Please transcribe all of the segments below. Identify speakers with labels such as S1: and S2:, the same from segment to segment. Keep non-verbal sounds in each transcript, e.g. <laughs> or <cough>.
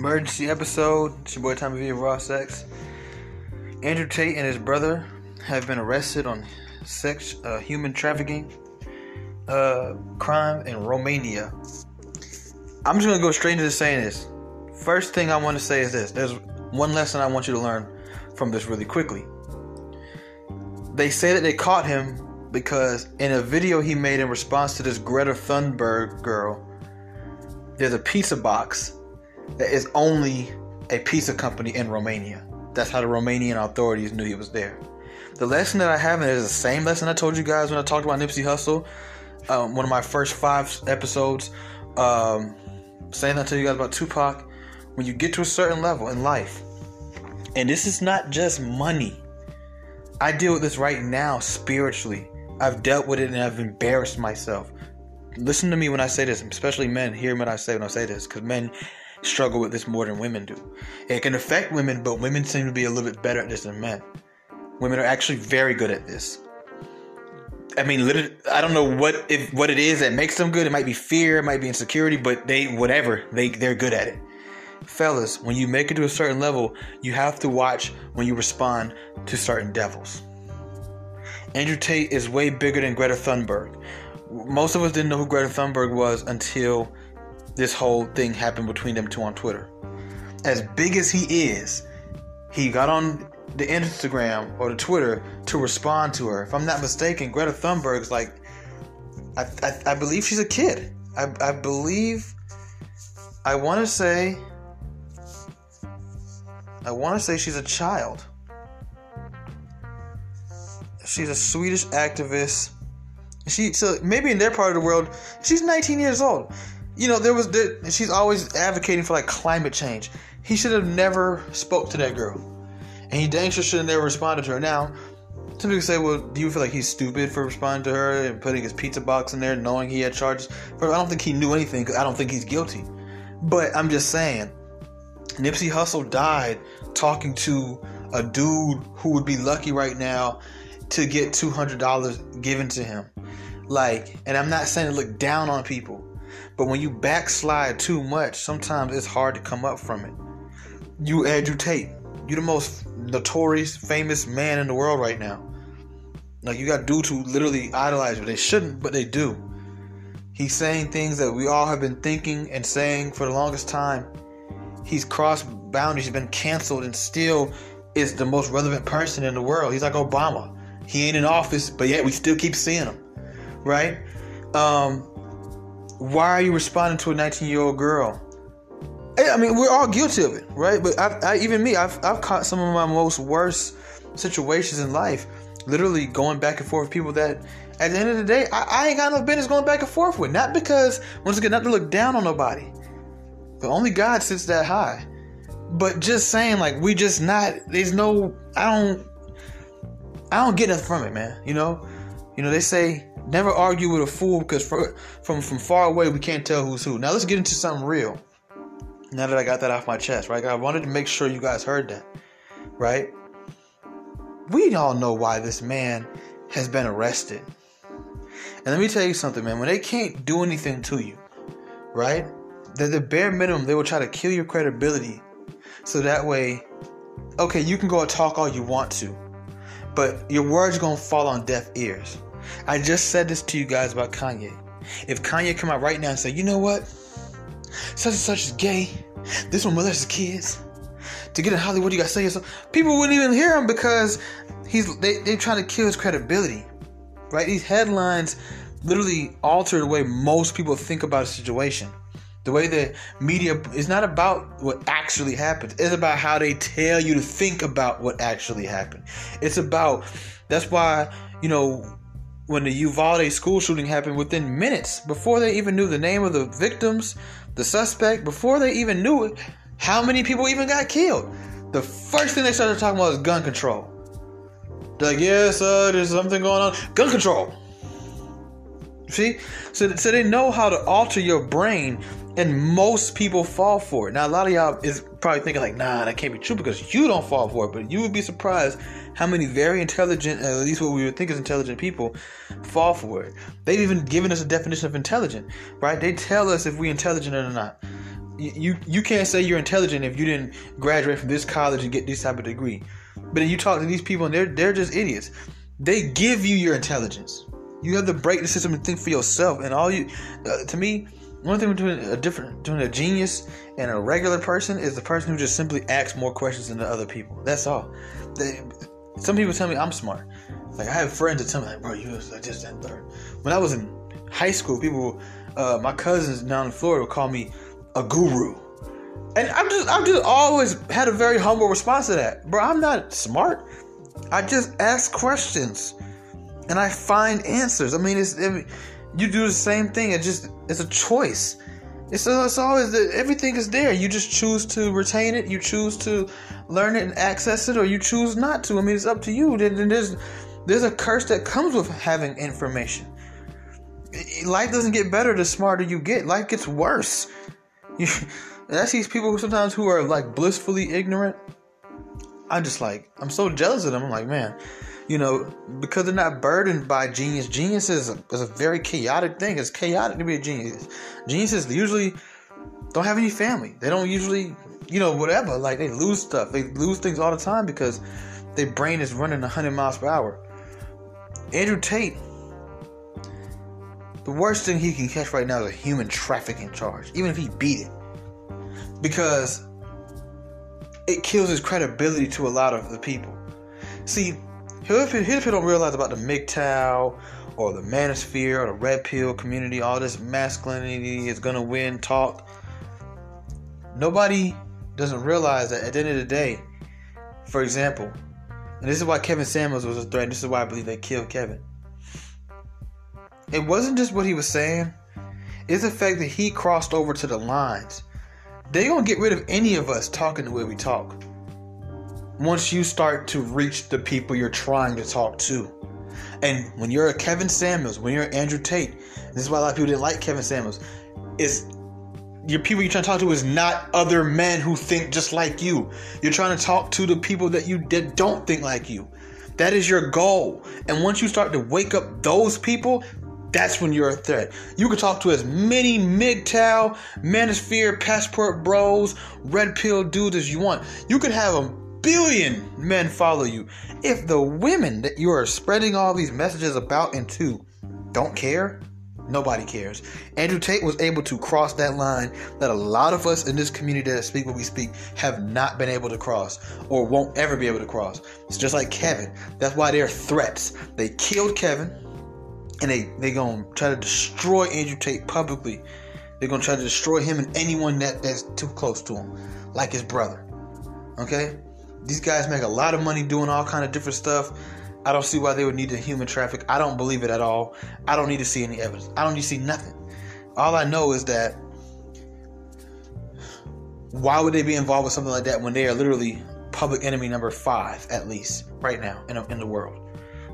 S1: emergency episode. It's your boy Tommy V of Raw Sex. Andrew Tate and his brother have been arrested on sex, uh, human trafficking uh, crime in Romania. I'm just gonna go straight into saying this. First thing I want to say is this: there's one lesson I want you to learn from this really quickly. They say that they caught him because in a video he made in response to this Greta Thunberg girl, there's a pizza box that is only a pizza company in Romania. That's how the Romanian authorities knew he was there. The lesson that I have is the same lesson I told you guys when I talked about Nipsey Hussle, um, one of my first five episodes. Um, saying that to you guys about Tupac. When you get to a certain level in life, and this is not just money. I deal with this right now spiritually. I've dealt with it and I've embarrassed myself. Listen to me when I say this, especially men. Hear what I say when I say this, because men struggle with this more than women do. It can affect women, but women seem to be a little bit better at this than men. Women are actually very good at this. I mean, I don't know what if what it is that makes them good. It might be fear, it might be insecurity, but they whatever they they're good at it. Fellas, when you make it to a certain level, you have to watch when you respond to certain devils. Andrew Tate is way bigger than Greta Thunberg. Most of us didn't know who Greta Thunberg was until this whole thing happened between them two on Twitter. As big as he is, he got on the Instagram or the Twitter to respond to her. If I'm not mistaken, Greta Thunberg's like, I, I, I believe she's a kid. I, I believe, I want to say, I want to say she's a child. She's a Swedish activist. She so maybe in their part of the world, she's 19 years old. You know, there was there, she's always advocating for like climate change. He should have never spoke to that girl, and he dang sure should have never responded to her. Now, some people say, well, do you feel like he's stupid for responding to her and putting his pizza box in there, knowing he had charges? But I don't think he knew anything because I don't think he's guilty. But I'm just saying, Nipsey Hussle died talking to a dude who would be lucky right now to get $200 given to him. Like, and I'm not saying to look down on people, but when you backslide too much, sometimes it's hard to come up from it. You, Andrew Tate, you're the most notorious, famous man in the world right now. Like, you got dudes who literally idolize you. They shouldn't, but they do. He's saying things that we all have been thinking and saying for the longest time. He's crossed boundaries, he's been canceled, and still is the most relevant person in the world. He's like Obama. He ain't in office, but yet we still keep seeing him, right? Um, why are you responding to a 19 year old girl? Hey, I mean, we're all guilty of it, right? But I, I, even me, I've, I've caught some of my most worst situations in life, literally going back and forth with people that, at the end of the day, I, I ain't got no business going back and forth with. Not because, once again, not to look down on nobody, but only God sits that high. But just saying, like, we just not. There's no. I don't. I don't get nothing from it, man. You know, you know they say never argue with a fool because from from from far away we can't tell who's who. Now let's get into something real. Now that I got that off my chest, right? I wanted to make sure you guys heard that, right? We all know why this man has been arrested. And let me tell you something, man. When they can't do anything to you, right? That the bare minimum they will try to kill your credibility, so that way, okay, you can go and talk all you want to but your words gonna fall on deaf ears. I just said this to you guys about Kanye. If Kanye come out right now and say, you know what, such and such is gay, this one molested kids. To get in Hollywood, you gotta say yourself. People wouldn't even hear him because he's they they trying to kill his credibility. Right? These headlines literally alter the way most people think about a situation. The way the media is not about what actually happened. It's about how they tell you to think about what actually happened. It's about that's why, you know, when the Uvalde school shooting happened within minutes before they even knew the name of the victims, the suspect, before they even knew it, how many people even got killed. The first thing they started talking about was gun control. They're like, yes, uh, there's something going on. Gun control. See? So, so they know how to alter your brain and most people fall for it. Now, a lot of y'all is probably thinking like, "Nah, that can't be true because you don't fall for it." But you would be surprised how many very intelligent, at least what we would think is intelligent people, fall for it. They've even given us a definition of intelligent, right? They tell us if we're intelligent or not. you you can't say you're intelligent if you didn't graduate from this college and get this type of degree. But you talk to these people and they're they're just idiots. They give you your intelligence. You have to break the system and think for yourself. And all you, uh, to me, one thing between a different between a genius and a regular person is the person who just simply asks more questions than the other people. That's all. They, some people tell me I'm smart. Like I have friends that tell me, like, bro, you was like just that third. When I was in high school, people, uh, my cousins down in Florida would call me a guru. And I'm just I've just always had a very humble response to that. Bro, I'm not smart. I just ask questions and I find answers. I mean, it's it, you do the same thing. It just it's a choice. It's, it's always everything is there. You just choose to retain it. You choose to learn it and access it, or you choose not to. I mean, it's up to you. Then there's there's a curse that comes with having information. Life doesn't get better the smarter you get. Life gets worse. I <laughs> see people sometimes who are like blissfully ignorant. I'm just like, I'm so jealous of them. I'm like, man, you know, because they're not burdened by genius. Genius is a, is a very chaotic thing. It's chaotic to be a genius. Geniuses usually don't have any family. They don't usually, you know, whatever. Like they lose stuff. They lose things all the time because their brain is running 100 miles per hour. Andrew Tate, the worst thing he can catch right now is a human trafficking charge, even if he beat it. Because it kills his credibility to a lot of the people. See, here's what people don't realize about the MGTOW or the manosphere or the red pill community, all this masculinity is gonna win talk. Nobody doesn't realize that at the end of the day, for example, and this is why Kevin Samuels was a threat. This is why I believe they killed Kevin. It wasn't just what he was saying, it's the fact that he crossed over to the lines. They gonna get rid of any of us talking the way we talk. Once you start to reach the people you're trying to talk to. And when you're a Kevin Samuels, when you're Andrew Tate, this is why a lot of people didn't like Kevin Samuels, is your people you're trying to talk to is not other men who think just like you. You're trying to talk to the people that you that don't think like you. That is your goal. And once you start to wake up those people, that's when you're a threat. You can talk to as many MGTOW, Manosphere, Passport Bros, Red Pill dudes as you want. You could have a billion men follow you. If the women that you are spreading all these messages about and to don't care, Nobody cares. Andrew Tate was able to cross that line that a lot of us in this community that speak what we speak have not been able to cross or won't ever be able to cross. It's just like Kevin. That's why they're threats. They killed Kevin and they they gonna try to destroy Andrew Tate publicly. They're gonna try to destroy him and anyone that, that's too close to him, like his brother. Okay? These guys make a lot of money doing all kind of different stuff. I don't see why they would need to human traffic. I don't believe it at all. I don't need to see any evidence. I don't need to see nothing. All I know is that why would they be involved with something like that when they are literally public enemy number five, at least, right now in, in the world?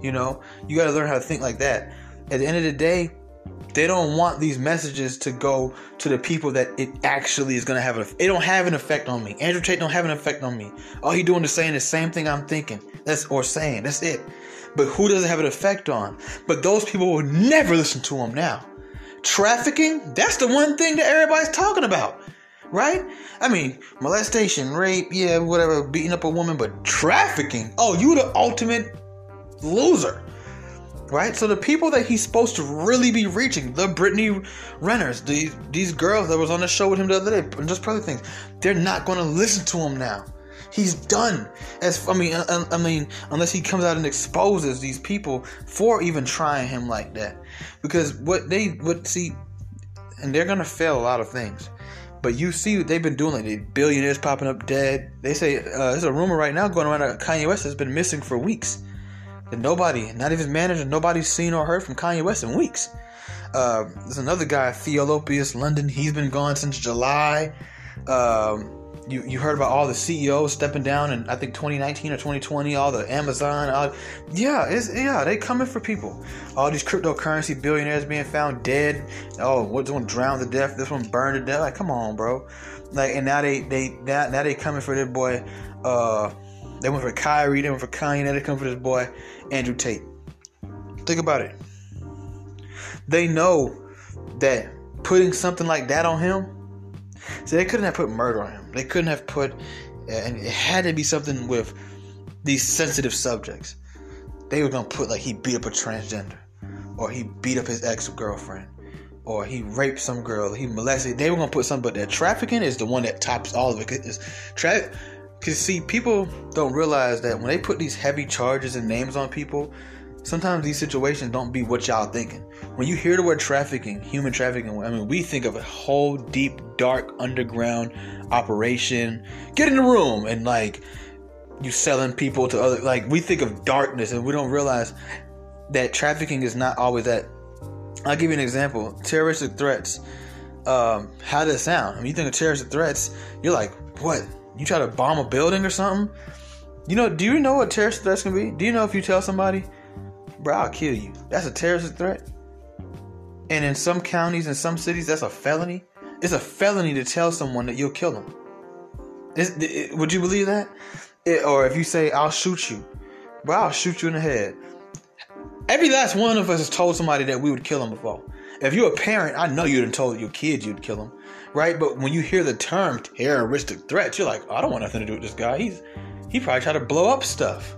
S1: You know, you got to learn how to think like that. At the end of the day, they don't want these messages to go to the people that it actually is to have. A, it don't have an effect on me. Andrew Tate don't have an effect on me. All he doing is saying the same thing I'm thinking. That's or saying. That's it. But who does it have an effect on? But those people will never listen to him now. Trafficking. That's the one thing that everybody's talking about. Right? I mean, molestation, rape, yeah, whatever, beating up a woman, but trafficking. Oh, you the ultimate loser right? So the people that he's supposed to really be reaching, the Brittany Renners, these these girls that was on the show with him the other day, and just other things, they're not going to listen to him now. He's done. As I mean, I, I, mean, unless he comes out and exposes these people for even trying him like that, because what they would see, and they're gonna fail a lot of things. But you see, what they've been doing like the billionaires popping up dead. They say uh, there's a rumor right now going around that Kanye West has been missing for weeks that nobody, not even manager, nobody's seen or heard from Kanye West in weeks. Uh, there's another guy, Theophilus London. He's been gone since July. Um, you, you heard about all the CEOs stepping down in I think 2019 or 2020. All the Amazon, all, yeah, it's yeah, they coming for people. All these cryptocurrency billionaires being found dead. Oh, what's one drowned to death? This one burned to death. Like, come on, bro. Like, and now they they now, now they coming for their boy. Uh, they went for Kyrie, they went for Kanye, now they come for this boy, Andrew Tate. Think about it. They know that putting something like that on him So they couldn't have put murder on him. They couldn't have put, and it had to be something with these sensitive subjects. They were gonna put like he beat up a transgender, or he beat up his ex girlfriend, or he raped some girl, he molested. They were gonna put something, but that trafficking is the one that tops all of it. Tra- Cause see, people don't realize that when they put these heavy charges and names on people, sometimes these situations don't be what y'all thinking. When you hear the word trafficking, human trafficking, I mean, we think of a whole deep, dark, underground operation. Get in the room and like you selling people to other. Like we think of darkness, and we don't realize that trafficking is not always that. I'll give you an example: terroristic threats. Um, how does it sound? Mean, you think of terroristic threats, you're like, what? You try to bomb a building or something? You know? Do you know what terrorist threats can be? Do you know if you tell somebody bro, I'll kill you. That's a terrorist threat. And in some counties and some cities, that's a felony. It's a felony to tell someone that you'll kill them. It, would you believe that? It, or if you say, I'll shoot you, bro, I'll shoot you in the head. Every last one of us has told somebody that we would kill them before. If you're a parent, I know you'd have told your kids you'd kill them, right? But when you hear the term terroristic threat, you're like, oh, I don't want nothing to do with this guy. He's he probably tried to blow up stuff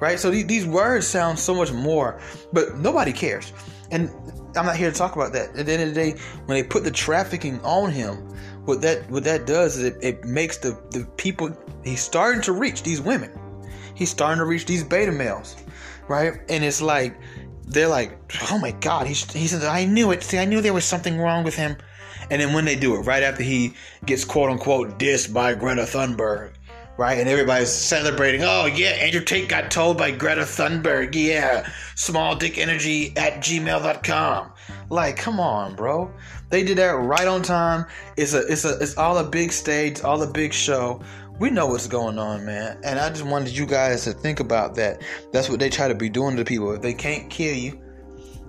S1: right? So these, these words sound so much more, but nobody cares. And I'm not here to talk about that. At the end of the day, when they put the trafficking on him, what that what that does is it, it makes the, the people he's starting to reach these women. He's starting to reach these beta males, right? And it's like they're like, oh my god, he's he says, I knew it. See, I knew there was something wrong with him. And then when they do it, right after he gets quote unquote dissed by Greta Thunberg, right? And everybody's celebrating. Oh, yeah, Andrew Tate got told by Greta Thunberg. Yeah, small dick energy at gmail.com. Like, come on, bro. They did that right on time. It's a, it's a, it's all a big stage, all a big show. We know what's going on, man. And I just wanted you guys to think about that. That's what they try to be doing to people. If they can't kill you,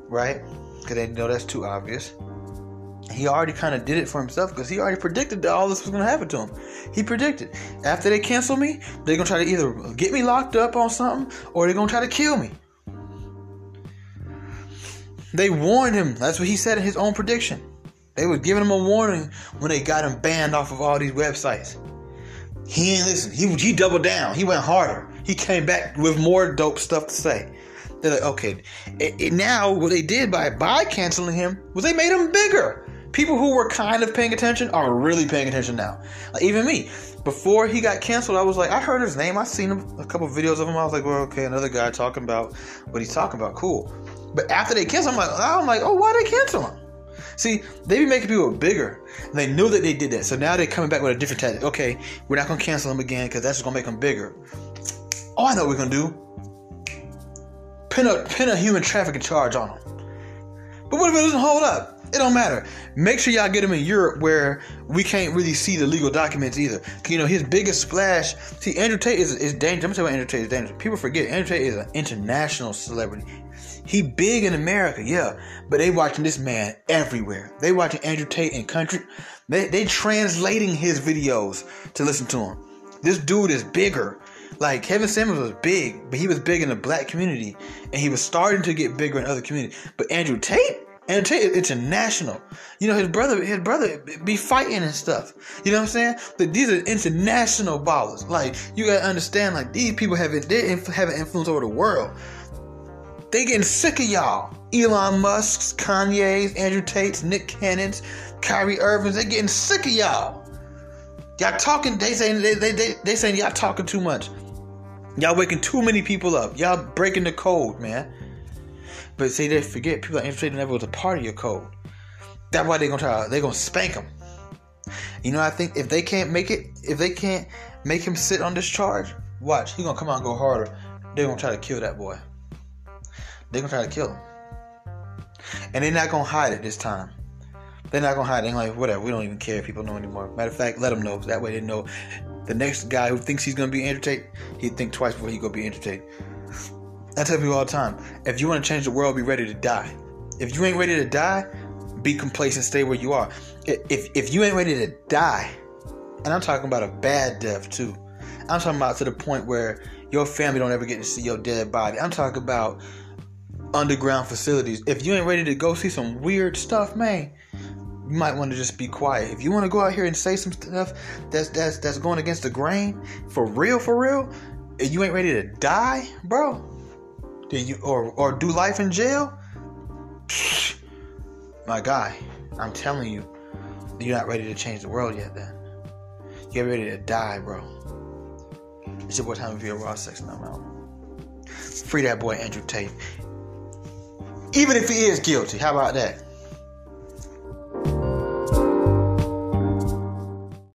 S1: right? Because they know that's too obvious he already kind of did it for himself because he already predicted that all this was going to happen to him. He predicted after they cancel me, they're going to try to either get me locked up on something or they're going to try to kill me. They warned him. That's what he said in his own prediction. They were giving him a warning when they got him banned off of all these websites. He ain't listen. He, he doubled down. He went harder. He came back with more dope stuff to say. They're like, okay, it, it, now what they did by by canceling him was they made him bigger people who were kind of paying attention are really paying attention now. Like even me, before he got canceled, I was like, I heard his name, I seen him, a couple videos of him. I was like, well, okay, another guy talking about what he's talking about, cool. But after they canceled, I'm like, I'm like, oh, why they cancel him? See, they be making people bigger. They knew that they did that, so now they're coming back with a different tactic. Okay, we're not gonna cancel him again because that's just gonna make him bigger. Oh, I know what we're gonna do. Pin a pin a human trafficking charge on him. But what if it doesn't hold up? It don't matter. Make sure y'all get him in Europe where we can't really see the legal documents either. You know, his biggest splash. See, Andrew Tate is, is dangerous. I'm telling you, Andrew Tate is dangerous. People forget Andrew Tate is an international celebrity. He big in America, yeah, but they watching this man everywhere. They watching Andrew Tate in country. They they translating his videos to listen to him. This dude is bigger. Like Kevin Samuels was big, but he was big in the black community, and he was starting to get bigger in other communities. But Andrew Tate, and it's international. You know, his brother, his brother be fighting and stuff. You know what I'm saying? But these are international ballers. Like you gotta understand, like these people have they have an influence over the world. They getting sick of y'all. Elon Musk's, Kanye's, Andrew Tate's, Nick Cannon's, Kyrie Irving's. They getting sick of y'all. Y'all talking. They saying they they they, they saying y'all talking too much. Y'all waking too many people up. Y'all breaking the code, man. But see, they forget people are infiltrating never was a part of your code. That's why they're gonna try. They're gonna spank him. You know, I think if they can't make it, if they can't make him sit on this charge, watch, he gonna come out and go harder. They're gonna try to kill that boy. They're gonna try to kill him, and they're not gonna hide it this time. They're not gonna hide it. They're like, whatever. We don't even care if people know anymore. Matter of fact, let them know. That way they know. The next guy who thinks he's gonna be entertained, he'd think twice before he go be entertained. I tell people all the time if you want to change the world, be ready to die. If you ain't ready to die, be complacent, stay where you are. If, if you ain't ready to die, and I'm talking about a bad death too, I'm talking about to the point where your family don't ever get to see your dead body. I'm talking about underground facilities. If you ain't ready to go see some weird stuff, man, you might want to just be quiet. If you want to go out here and say some stuff that's that's that's going against the grain, for real, for real, and you ain't ready to die, bro. Do you or or do life in jail? My guy, I'm telling you, you're not ready to change the world yet. Then you're ready to die, bro. It's your boy Tommy V. Raw Sex, and I'm out. Free that boy Andrew Tate. Even if he is guilty, how about that?